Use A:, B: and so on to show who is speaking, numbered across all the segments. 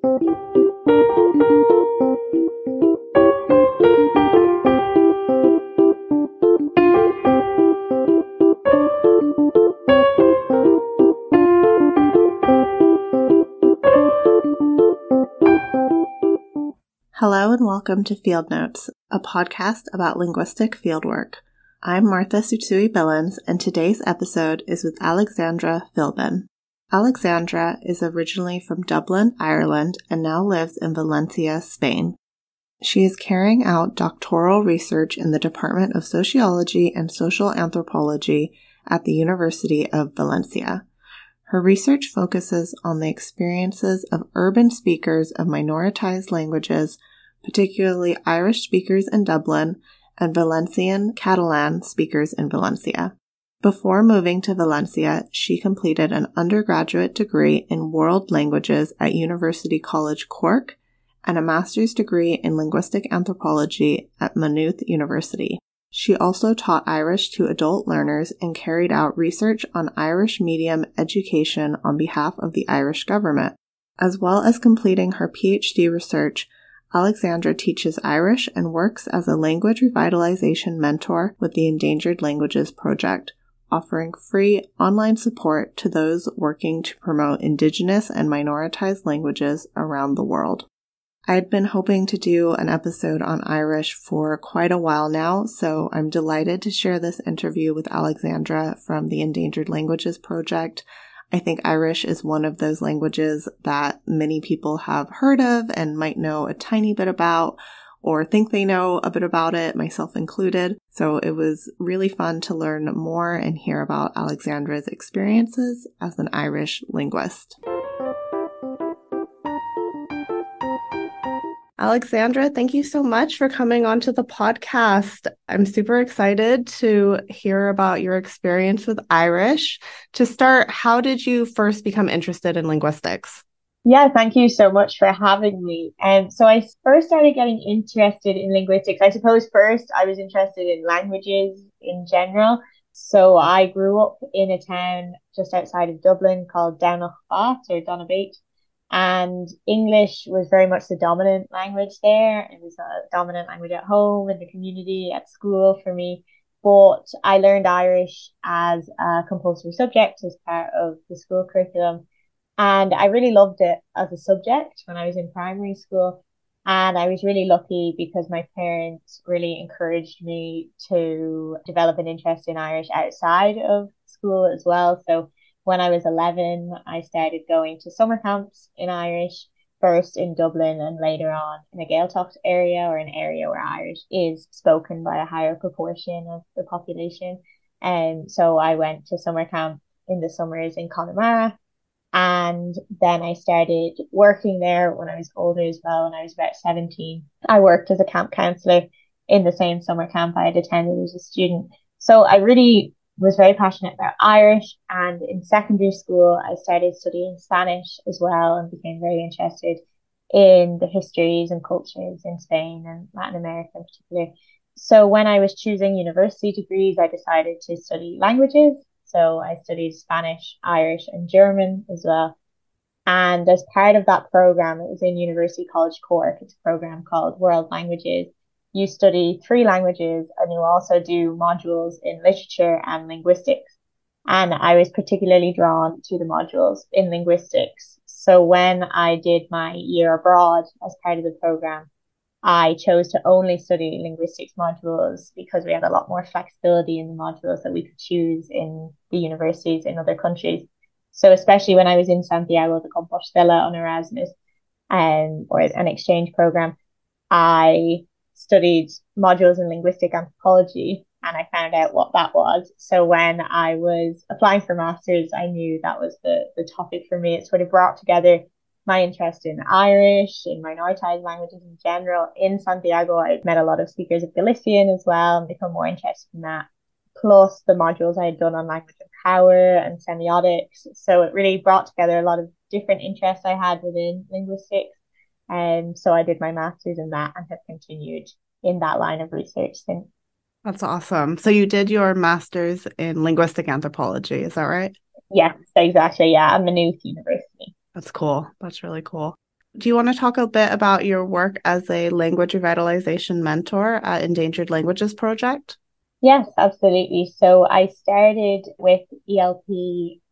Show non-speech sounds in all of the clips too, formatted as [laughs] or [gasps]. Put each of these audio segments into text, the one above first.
A: Hello and welcome to Field Notes, a podcast about linguistic fieldwork. I'm Martha Tsutsui Billins, and today's episode is with Alexandra Philbin. Alexandra is originally from Dublin, Ireland, and now lives in Valencia, Spain. She is carrying out doctoral research in the Department of Sociology and Social Anthropology at the University of Valencia. Her research focuses on the experiences of urban speakers of minoritized languages, particularly Irish speakers in Dublin and Valencian Catalan speakers in Valencia. Before moving to Valencia, she completed an undergraduate degree in world languages at University College Cork and a master's degree in linguistic anthropology at Maynooth University. She also taught Irish to adult learners and carried out research on Irish medium education on behalf of the Irish government. As well as completing her PhD research, Alexandra teaches Irish and works as a language revitalization mentor with the Endangered Languages Project, offering free online support to those working to promote Indigenous and minoritized languages around the world. I'd been hoping to do an episode on Irish for quite a while now, so I'm delighted to share this interview with Alexandra from the Endangered Languages Project. I think Irish is one of those languages that many people have heard of and might know a tiny bit about or think they know a bit about it, myself included. So it was really fun to learn more and hear about Alexandra's experiences as an Irish linguist. Alexandra, thank you so much for coming onto the podcast. I'm super excited to hear about your experience with Irish. To start, how did you first become interested in linguistics?
B: Yeah, thank you so much for having me. Um, so I first started getting interested in linguistics. I suppose first I was interested in languages in general. So I grew up in a town just outside of Dublin called Downach or Donabate and English was very much the dominant language there. It was a dominant language at home, in the community, at school for me. But I learned Irish as a compulsory subject as part of the school curriculum. And I really loved it as a subject when I was in primary school. And I was really lucky because my parents really encouraged me to develop an interest in Irish outside of school as well. So when I was 11, I started going to summer camps in Irish, first in Dublin and later on in a Gaeltacht area or an area where Irish is spoken by a higher proportion of the population. And so I went to summer camp in the summers in Connemara. And then I started working there when I was older as well, when I was about 17. I worked as a camp counselor in the same summer camp I had attended as a student. So I really was very passionate about Irish. And in secondary school, I started studying Spanish as well and became very interested in the histories and cultures in Spain and Latin America in particular. So when I was choosing university degrees, I decided to study languages. So I studied Spanish, Irish, and German as well. And as part of that program, it was in University College Cork. It's a program called World Languages you study three languages and you also do modules in literature and linguistics. And I was particularly drawn to the modules in linguistics. So when I did my year abroad as part of the program, I chose to only study linguistics modules because we had a lot more flexibility in the modules that we could choose in the universities in other countries. So especially when I was in Santiago de Compostela on Erasmus um, or an exchange program, I studied modules in linguistic anthropology and I found out what that was. So when I was applying for masters, I knew that was the, the topic for me. It sort of brought together my interest in Irish, in minoritized languages in general. In Santiago, I met a lot of speakers of Galician as well and become more interested in that. Plus the modules I had done on language and power and semiotics. So it really brought together a lot of different interests I had within linguistics. And so I did my master's in that and have continued in that line of research since.
A: That's awesome. So you did your master's in linguistic anthropology, is that right?
B: Yes, exactly. Yeah, at Maynooth University.
A: That's cool. That's really cool.
C: Do you want to talk a bit about your work as a language revitalization mentor at Endangered Languages Project?
B: Yes, absolutely. So I started with ELP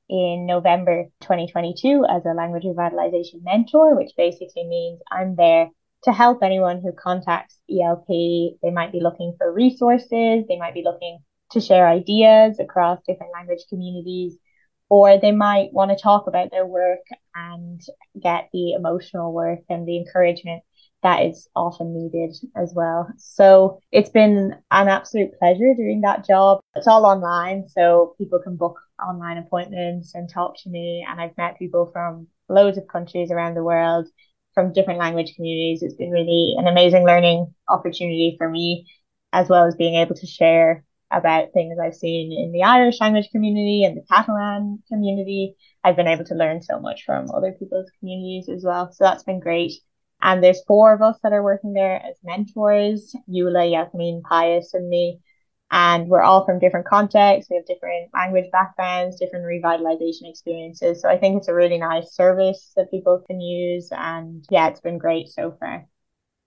B: in November 2022 as a language revitalization mentor, which basically means I'm there to help anyone who contacts ELP. They might be looking for resources, they might be looking to share ideas across different language communities, or they might want to talk about their work and get the emotional work and the encouragement that is often needed as well. So it's been an absolute pleasure doing that job. It's all online, so people can book online appointments and talk to me. And I've met people from loads of countries around the world, from different language communities. It's been really an amazing learning opportunity for me, as well as being able to share about things I've seen in the Irish language community and the Catalan community. I've been able to learn so much from other people's communities as well. So that's been great. And there's four of us that are working there as mentors, Yulha, Yasmin, Pius, and me. And we're all from different contexts. We have different language backgrounds, different revitalization experiences. So I think it's a really nice service that people can use. And yeah, it's been great so far.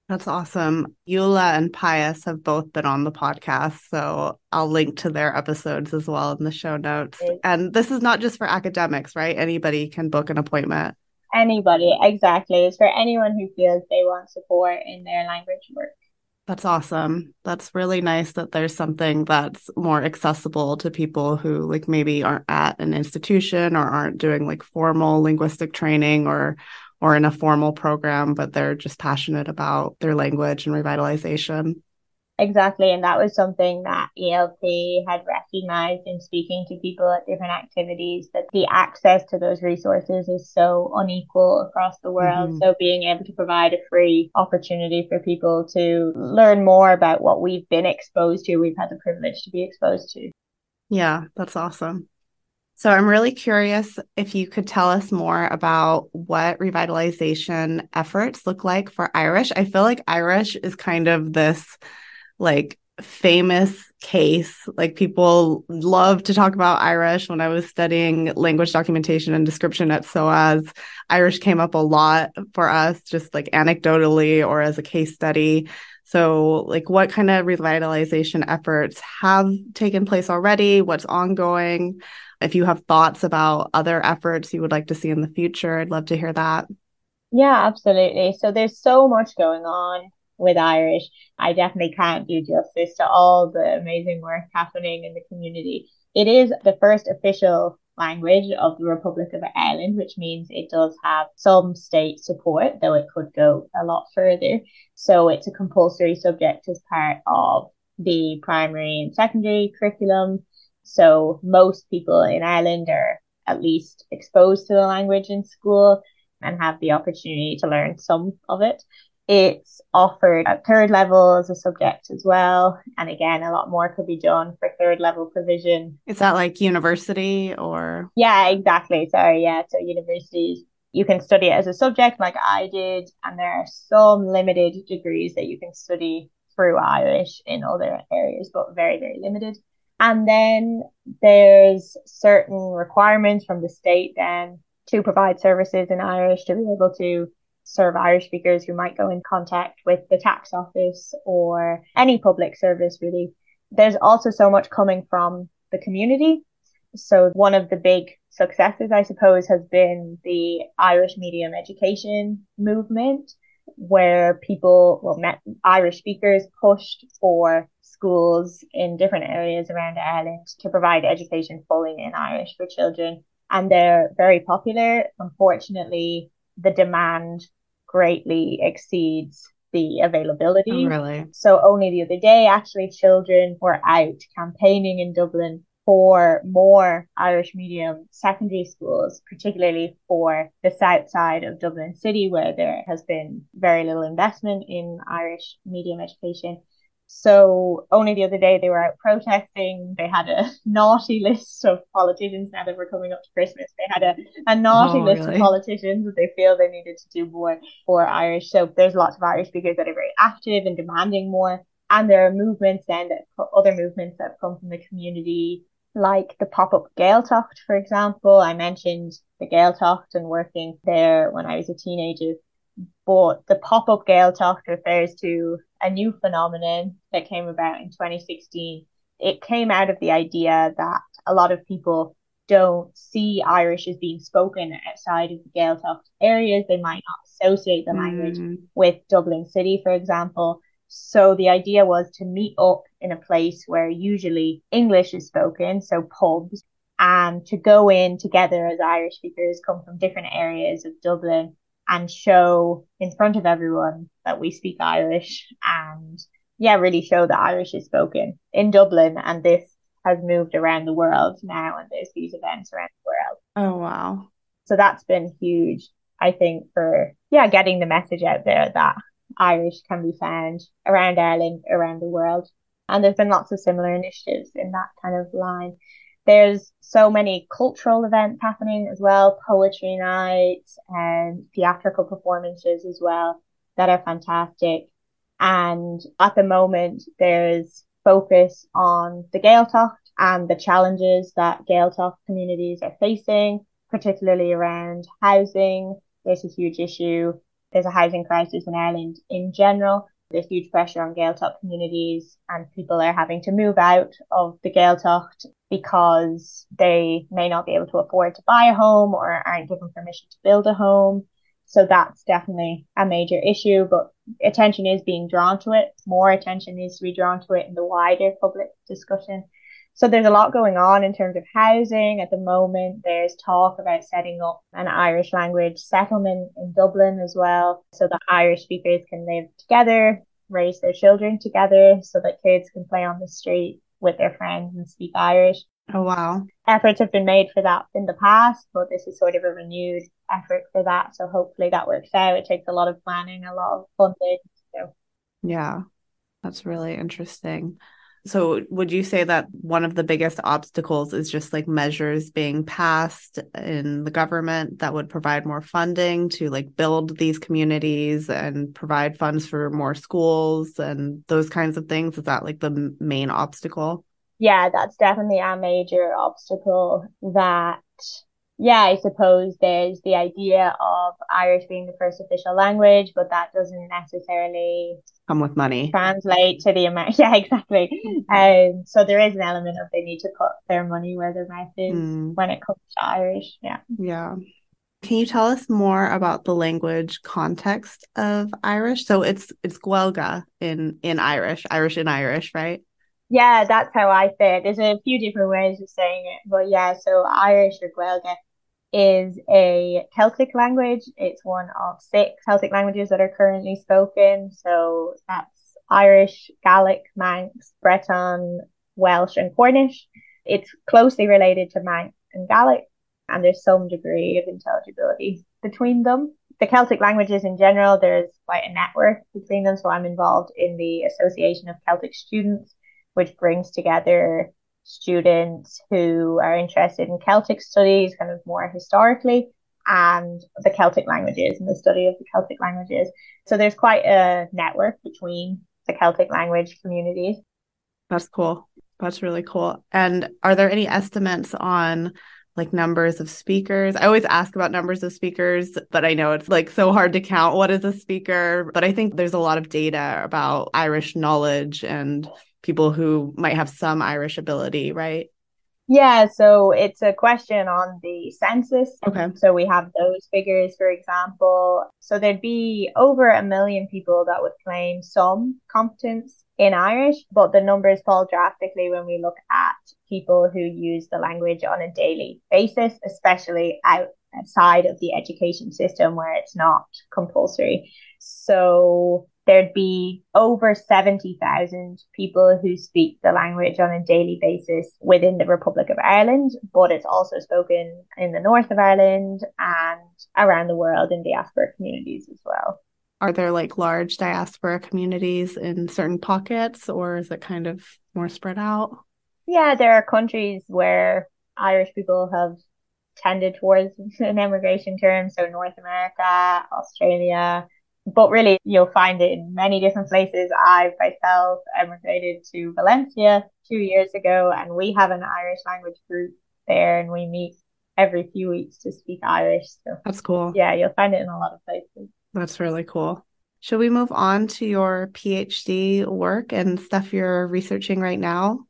C: That's awesome. Yulha and Pius have both been on the podcast, so I'll link to their episodes as well in the show notes. And this is not just for academics, right? Anybody can book an appointment.
B: Anybody, exactly. It's for anyone who feels they want support in their language work.
C: That's awesome. That's really nice that there's something that's more accessible to people who like maybe aren't at an institution or aren't doing like formal linguistic training or or in a formal program, but they're just passionate about their language and revitalization.
B: Exactly. And that was something that ELP had recognized in speaking to people at different activities that the access to those resources is so unequal across the world. Mm-hmm. So being able to provide a free opportunity for people to learn more about what we've been exposed to, we've had the privilege to be exposed to.
C: Yeah, that's awesome. So I'm really curious if you could tell us more about what revitalization efforts look like for Irish. I feel like Irish is kind of this like famous case. Like people love to talk about Irish. When I was studying language documentation and description at SOAS, Irish came up a lot for us, just like anecdotally or as a case study. So, like, what kind of revitalization efforts have taken place already? What's ongoing? If you have thoughts about other efforts you would like to see in the future, I'd love to hear that.
B: Yeah, absolutely. So, there's so much going on with Irish. I definitely can't do justice to all the amazing work happening in the community. It is the first official language of the Republic of Ireland, which means it does have some state support, though it could go a lot further. So it's a compulsory subject as part of the primary and secondary curriculum. So most people in Ireland are at least exposed to the language in school and have the opportunity to learn some of it. It's offered at third level as a subject as well. And again, a lot more could be done for third level provision.
C: Is that like university or?
B: Yeah, exactly. Sorry. Yeah. So universities, you can study it as a subject like I did. And there are some limited degrees that you can study through Irish in other areas, but very, very limited. And then there's certain requirements from the state then to provide services in Irish to be able to serve Irish speakers who might go in contact with the tax office or any public service, really. There's also so much coming from the community. So one of the big successes, I suppose, has been the Irish medium education movement, where people, well, met Irish speakers pushed for schools in different areas around Ireland to provide education fully in Irish for children. And they're very popular. Unfortunately, the demand greatly exceeds the availability.
C: Oh, really?
B: So only the other day, actually, children were out campaigning in Dublin for more Irish medium secondary schools, particularly for the south side of Dublin City, where there has been very little investment in Irish medium education. So only the other day they were out protesting. They had a [laughs] naughty list of politicians now that we're coming up to Christmas. They had a, a naughty oh, list really? of politicians that they feel they needed to do more for Irish. So there's lots of Irish speakers that are very active and demanding more. And there are movements then that other movements that come from the community, like the pop-up Gaeltacht, for example. I mentioned the Gaeltacht and working there when I was a teenager but the pop-up Gaeltacht refers to a new phenomenon that came about in 2016. It came out of the idea that a lot of people don't see Irish as being spoken outside of the Gaeltacht areas. They might not associate the language mm. with Dublin City, for example. So the idea was to meet up in a place where usually English is spoken, so pubs, and to go in together as Irish speakers come from different areas of Dublin and show in front of everyone that we speak Irish and yeah, really show that Irish is spoken in Dublin and this has moved around the world now and there's these events around the world.
C: Oh wow.
B: So that's been huge, I think, for yeah, getting the message out there that Irish can be found around Ireland, around the world. And there's been lots of similar initiatives in that kind of line. There's so many cultural events happening as well, poetry nights and theatrical performances as well that are fantastic. And at the moment, there's focus on the Gaeltacht and the challenges that Gaeltacht communities are facing, particularly around housing. There's a huge issue. There's a housing crisis in Ireland in general. There's huge pressure on Gaeltacht communities and people are having to move out of the Gaeltacht because they may not be able to afford to buy a home or aren't given permission to build a home. So that's definitely a major issue, but attention is being drawn to it. More attention needs to be drawn to it in the wider public discussion. So there's a lot going on in terms of housing at the moment. There's talk about setting up an Irish language settlement in Dublin as well, so that Irish speakers can live together, raise their children together, so that kids can play on the street with their friends and speak Irish.
C: Oh, wow.
B: Efforts have been made for that in the past, but this is sort of a renewed effort for that. So hopefully that works out. It takes a lot of planning, a lot of funding. So.
C: Yeah, that's really interesting. So, would you say that one of the biggest obstacles is just like measures being passed in the government that would provide more funding to like build these communities and provide funds for more schools and those kinds of things? Is that like the main obstacle?
B: Yeah, that's definitely a major obstacle that yeah, I suppose there's the idea of Irish being the first official language, but that doesn't necessarily
C: come with money.
B: Translate to the amount. [laughs] Yeah, exactly. Um, so there is an element of they need to put their money where their mouth is mm. when it comes to Irish. Yeah.
C: Yeah. Can you tell us more about the language context of Irish? So it's it's Gaeilge in in Irish, Irish in Irish, right?
B: Yeah, that's how I say it. There's a few different ways of saying it, but yeah, so Irish or Gaeilge is a Celtic language. It's one of six Celtic languages that are currently spoken. So that's Irish, Gaelic, Manx, Breton, Welsh, and Cornish. It's closely related to Manx and Gaelic, and there's some degree of intelligibility between them. The Celtic languages in general, there's quite a network between them. So I'm involved in the Association of Celtic Students, which brings together students who are interested in Celtic studies, kind of more historically, and the Celtic languages and the study of the Celtic languages. So there's quite a network between the Celtic language communities.
C: That's cool. That's really cool. And are there any estimates on like numbers of speakers? I always ask about numbers of speakers, but I know it's like so hard to count what is a speaker. But I think there's a lot of data about Irish knowledge and people who might have some Irish ability, right?
B: Yeah, so it's a question on the census.
C: Okay.
B: So we have those figures, for example. So there'd be over a million people that would claim some competence in Irish, but the numbers fall drastically when we look at people who use the language on a daily basis, especially outside of the education system where it's not compulsory. So there'd be over 70,000 people who speak the language on a daily basis within the Republic of Ireland, but it's also spoken in the north of Ireland and around the world in diaspora communities as well.
C: Are there like large diaspora communities in certain pockets, or is it kind of more spread out?
B: Yeah, there are countries where Irish people have tended towards [laughs] an emigration term, so North America, Australia, but really you'll find it in many different places. I myself emigrated to Valencia two years ago and we have an Irish language group there and we meet every few weeks to speak Irish. So
C: that's cool.
B: Yeah, you'll find it in a lot of places.
C: That's really cool. Should we move on to your PhD work and stuff you're researching right now?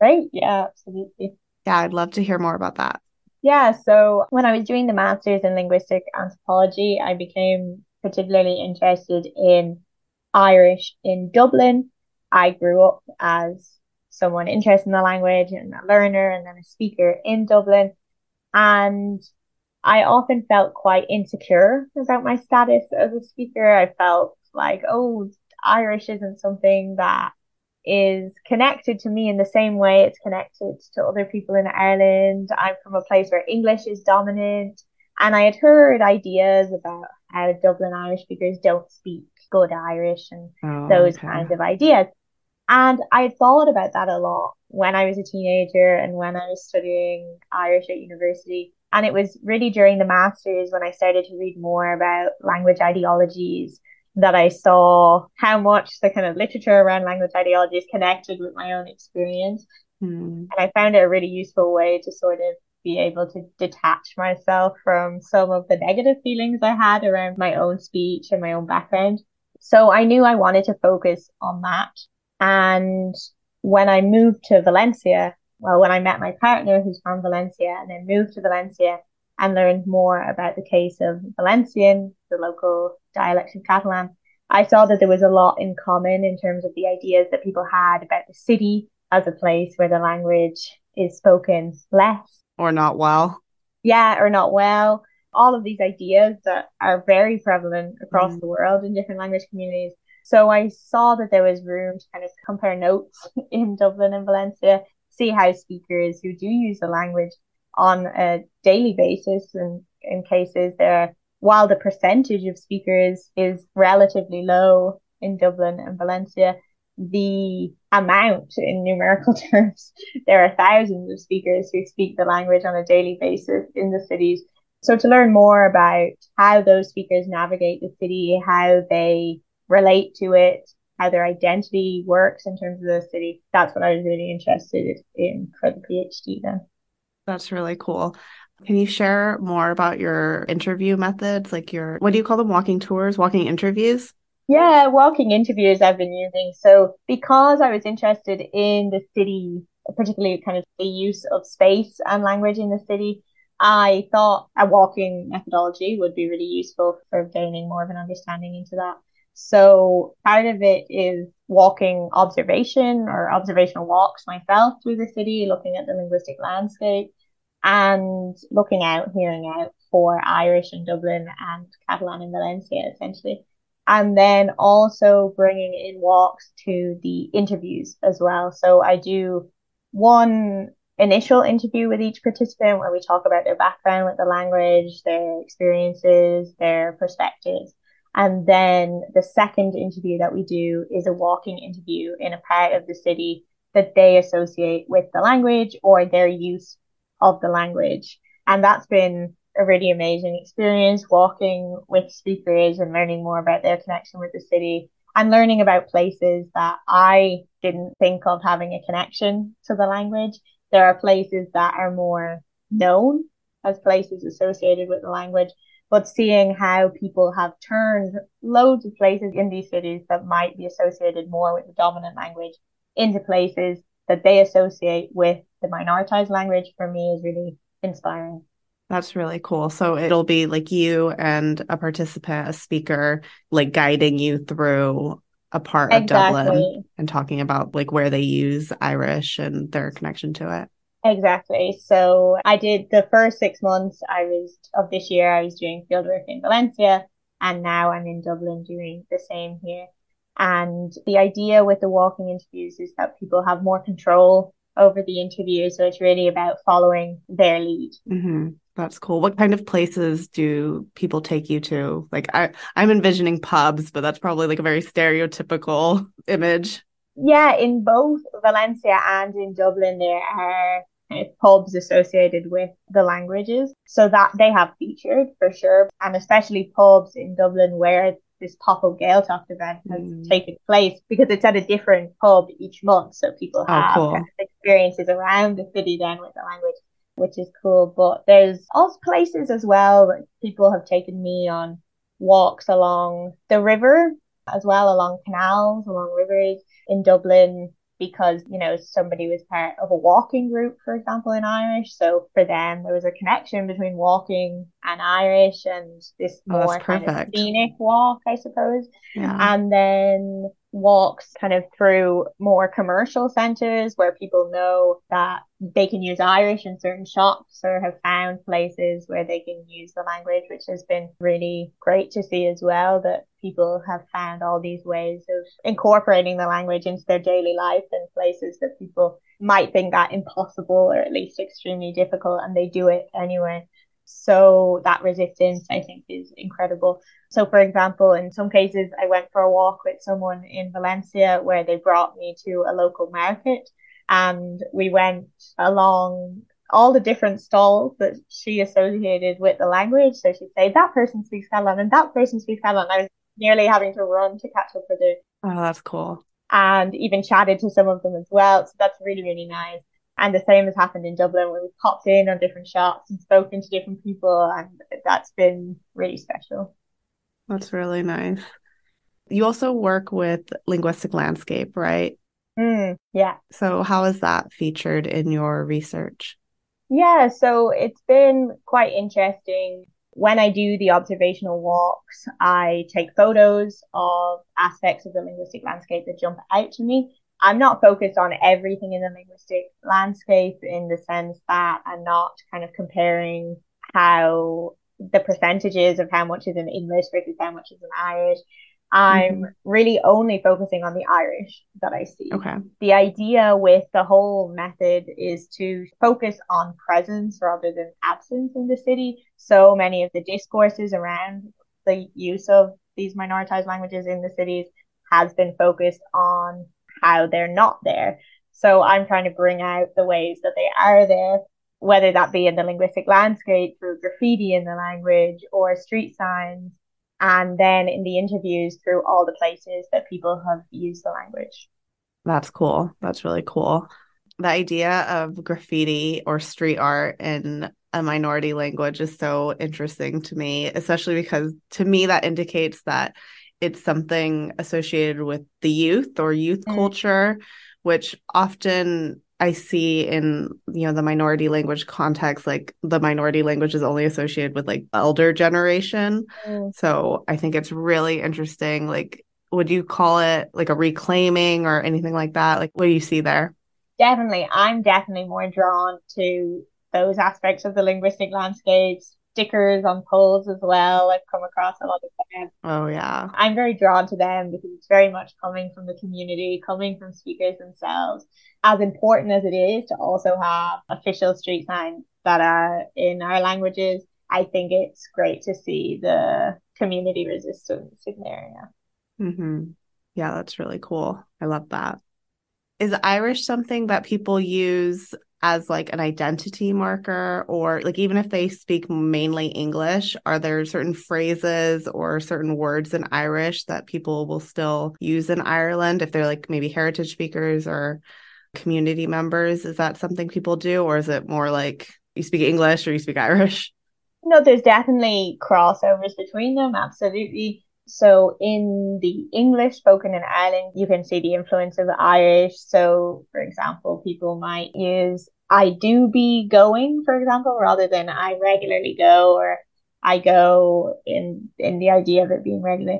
B: Right. Yeah, absolutely.
C: Yeah, I'd love to hear more about that.
B: Yeah, so when I was doing the master's in linguistic anthropology, I became particularly interested in Irish in Dublin. I grew up as someone interested in the language and a learner and then a speaker in Dublin. And I often felt quite insecure about my status as a speaker. I felt like, oh, Irish isn't something that is connected to me in the same way it's connected to other people in Ireland. I'm from a place where English is dominant. And I had heard ideas about how Dublin Irish speakers don't speak good Irish and oh, those okay. kinds of ideas. And I thought about that a lot when I was a teenager and when I was studying Irish at university. And it was really during the masters when I started to read more about language ideologies that I saw how much the kind of literature around language ideologies connected with my own experience. Mm. And I found it a really useful way to sort of be able to detach myself from some of the negative feelings I had around my own speech and my own background. So I knew I wanted to focus on that. And when I moved to Valencia, well, when I met my partner who's from Valencia and then moved to Valencia and learned more about the case of Valencian, the local dialect of Catalan, I saw that there was a lot in common in terms of the ideas that people had about the city as a place where the language is spoken less
C: or not well.
B: Yeah, or not well. All of these ideas that are very prevalent across mm. the world in different language communities. So I saw that there was room to kind of compare notes [laughs] in Dublin and Valencia see how speakers who do use the language on a daily basis and in cases there while the percentage of speakers is relatively low in Dublin and Valencia, the amount in numerical [laughs] terms, there are thousands of speakers who speak the language on a daily basis in the cities. So to learn more about how those speakers navigate the city, how they relate to it, how their identity works in terms of the city. That's what I was really interested in for the PhD then.
C: That's really cool. Can you share more about your interview methods? Like your, what do you call them? Walking tours, walking interviews?
B: Yeah, walking interviews I've been using. So because I was interested in the city, particularly kind of the use of space and language in the city, I thought a walking methodology would be really useful for gaining more of an understanding into that. So part of it is walking observation or observational walks myself through the city, looking at the linguistic landscape and looking out, hearing out for Irish in Dublin and Catalan in Valencia, essentially. And then also bringing in walks to the interviews as well. So I do one initial interview with each participant where we talk about their background with the language, their experiences, their perspectives. And then the second interview that we do is a walking interview in a part of the city that they associate with the language or their use of the language. And that's been a really amazing experience walking with speakers and learning more about their connection with the city and learning about places that I didn't think of having a connection to the language. There are places that are more known as places associated with the language but seeing how people have turned loads of places in these cities that might be associated more with the dominant language into places that they associate with the minoritized language for me is really inspiring.
C: That's really cool. So it'll be like you and a participant, a speaker, like guiding you through a part exactly. of Dublin and talking about like where they use Irish and their connection to it.
B: Exactly. So I did the first six months I was of this year, I was doing fieldwork in Valencia and now I'm in Dublin doing the same here. And the idea with the walking interviews is that people have more control over the interview. So it's really about following their lead.
C: Mm-hmm. That's cool. What kind of places do people take you to? Like I, I'm envisioning pubs, but that's probably like a very stereotypical image.
B: Yeah, in both Valencia and in Dublin, there are pubs associated with the languages. So that they have featured for sure. And especially pubs in Dublin where this pop up Gaeltacht event has mm. taken place because it's at a different pub each month. So people oh, have oh, cool. experiences around the city then with the language, which is cool. But there's also places as well that people have taken me on walks along the river as well, along canals, along rivers in Dublin because, you know, somebody was part of a walking group, for example, in Irish. So for them, there was a connection between walking and Irish and this
C: Oh,
B: more kind of scenic walk, I suppose.
C: Yeah.
B: And then walks kind of through more commercial centres where people know that they can use Irish in certain shops or have found places where they can use the language, which has been really great to see as well that people have found all these ways of incorporating the language into their daily life in places that people might think that impossible or at least extremely difficult and they do it anyway. So that resistance, I think, is incredible. So, for example, in some cases, I went for a walk with someone in Valencia where they brought me to a local market and we went along all the different stalls that she associated with the language. So she'd say, that person speaks Catalan and that person speaks Catalan. I was nearly having to run to catch up with her
C: oh, that's cool.
B: and even chatted to some of them as well. So that's really, really nice. And the same has happened in Dublin where we've popped in on different shops and spoken to different people and that's been really special.
C: That's really nice. You also work with linguistic landscape, right?
B: Mm, yeah.
C: So how is that featured in your research?
B: Yeah, so it's been quite interesting. When I do the observational walks, I take photos of aspects of the linguistic landscape that jump out to me. I'm not focused on everything in the linguistic landscape in the sense that I'm not kind of comparing how the percentages of how much is in English versus how much is in Irish. I'm
C: Mhm.
B: really only focusing on the Irish that I see.
C: Okay.
B: The idea with the whole method is to focus on presence rather than absence in the city. So many of the discourses around the use of these minoritized languages in the cities has been focused on how they're not there. So I'm trying to bring out the ways that they are there, whether that be in the linguistic landscape through graffiti in the language or street signs, and then in the interviews through all the places that people have used the language.
C: That's cool. That's really cool. The idea of graffiti or street art in a minority language is so interesting to me, especially because to me that indicates that it's something associated with the youth or youth
B: Mm.
C: culture, which often I see in, you know, the minority language context, like the minority language is only associated with like elder generation. So I think it's really interesting. Like, would you call it like a reclaiming or anything like that? Like, what do you see there?
B: Definitely, I'm definitely more drawn to those aspects of the linguistic landscapes, stickers on poles as well. I've come across a lot of them.
C: Oh, yeah.
B: I'm very drawn to them because it's very much coming from the community, coming from speakers themselves. As important as it is to also have official street signs that are in our languages, I think it's great to see the community resistance in the area.
C: hmm Yeah, that's really cool. I love that. Is Irish something that people use as like an identity marker or like even if they speak mainly English, are there certain phrases or certain words in Irish that people will still use in Ireland if they're like maybe heritage speakers or community members? Is that something people do or is it more like you speak English or you speak Irish?
B: No, there's definitely crossovers between them, absolutely. So in the English spoken in Ireland, you can see the influence of Irish. So, for example, people might use I do be going, for example, rather than I regularly go or I go in in the idea of it being regular,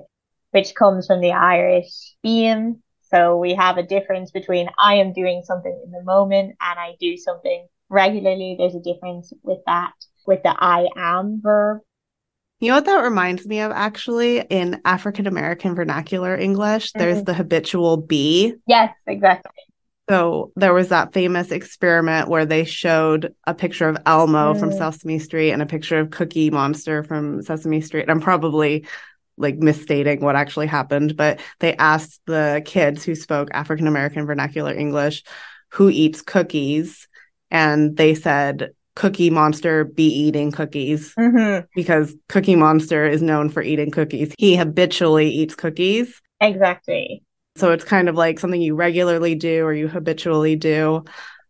B: which comes from the Irish being. So we have a difference between I am doing something in the moment and I do something regularly. There's a difference with that, with the I am verb.
C: You know what that reminds me of actually in African American vernacular English, there's
B: Mhm.
C: the habitual be.
B: Yes, exactly.
C: So there was that famous experiment where they showed a picture of Elmo from
B: Mm.
C: Sesame Street and a picture of Cookie Monster from Sesame Street. I'm probably like misstating what actually happened, but they asked the kids who spoke African American vernacular English who eats cookies, and they said Cookie Monster be eating cookies
B: hmm
C: because Cookie Monster is known for eating cookies. He habitually eats cookies.
B: Exactly.
C: So it's kind of like something you regularly do or you habitually do.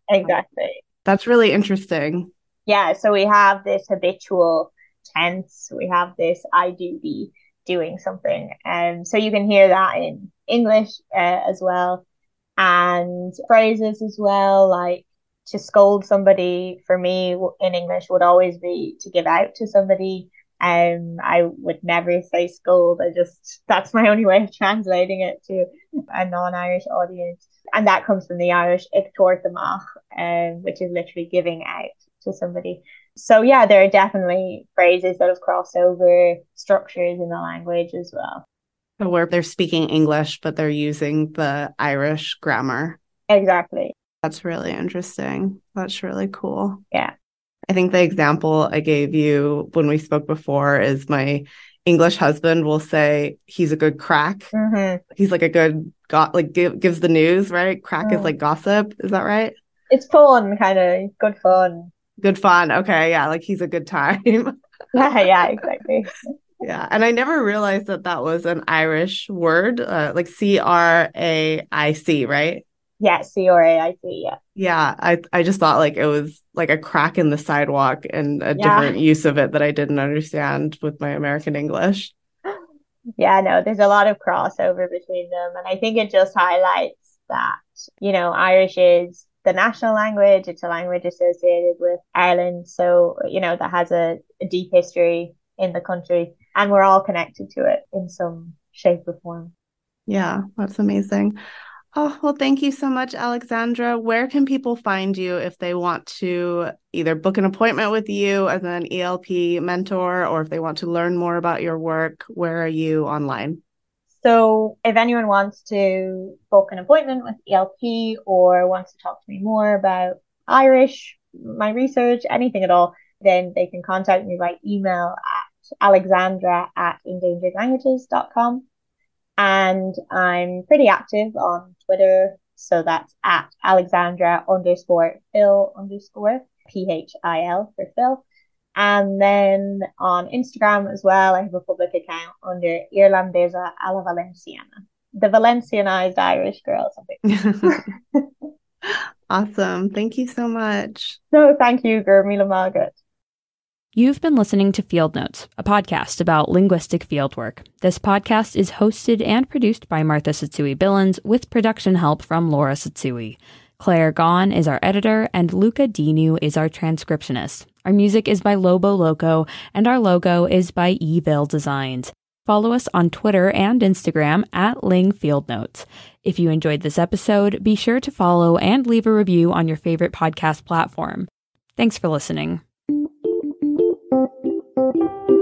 B: Exactly.
C: That's really interesting.
B: Yeah, so we have this habitual tense, we have this I do be doing something. And um, so you can hear that in English uh, as well and phrases as well, like to scold somebody for me in English would always be to give out to somebody. Um, I would never say scold. I just, that's my [laughs] only way of translating it to a non-Irish audience. And that comes from the Irish ag um, which is literally giving out to somebody. So yeah, there are definitely phrases that have crossed over structures in the language as well.
C: So where they're speaking English, but they're using the Irish grammar.
B: Exactly.
C: That's really interesting. That's really cool.
B: Yeah.
C: I think the example I gave you when we spoke before is my English husband will say he's a good craic. Mm-hmm. He's like a good got like give, gives the news, right? Craic mm. is like gossip. Is that right?
B: It's fun, kind of good fun.
C: Good fun. Okay, yeah, like he's a good time. [laughs]
B: yeah, yeah, exactly.
C: Yeah, and I never realized that that was an Irish word, uh, like C R A I C, right?
B: Yeah, C R A I C. Yeah.
C: Yeah, I I just thought like it was like a crack in the sidewalk and a yeah. different use of it that I didn't understand with my American English. [gasps]
B: Yeah, no, there's a lot of crossover between them, and I think it just highlights that you know Irish is the national language. It's a language associated with Ireland, so you know that has a, a deep history in the country, and we're all connected to it in some shape or form.
C: Yeah, that's amazing. Oh, well, thank you so much, Alexandra. Where can people find you if they want to either book an appointment with you as an ELP mentor or if they want to learn more about your work? Where are you online?
B: So, if anyone wants to book an appointment with ELP or wants to talk to me more about Irish, my research, anything at all, then they can contact me by email at alexandra at endangeredlanguages.com. And I'm pretty active on Twitter. So that's at Alexandra underscore Phil underscore P H I L for Phil. And then on Instagram as well, I have a public account under Irlandesa a la Valenciana, the Valencianized Irish girl, something. [laughs]
C: awesome. Thank you so much.
B: No, thank you, go raibh míle maith agat.
D: You've been listening to Field Notes, a podcast about linguistic fieldwork. This podcast is hosted and produced by Martha Tsutsui Billins with production help from Laura Tsutsui. Claire Gahn is our editor, and Luca Dinu is our transcriptionist. Our music is by Lobo Loco, and our logo is by Evil Designs. Follow us on Twitter and Instagram at Ling Field Notes. If you enjoyed this episode, be sure to follow and leave a review on your favorite podcast platform. Thanks for listening. Thank you.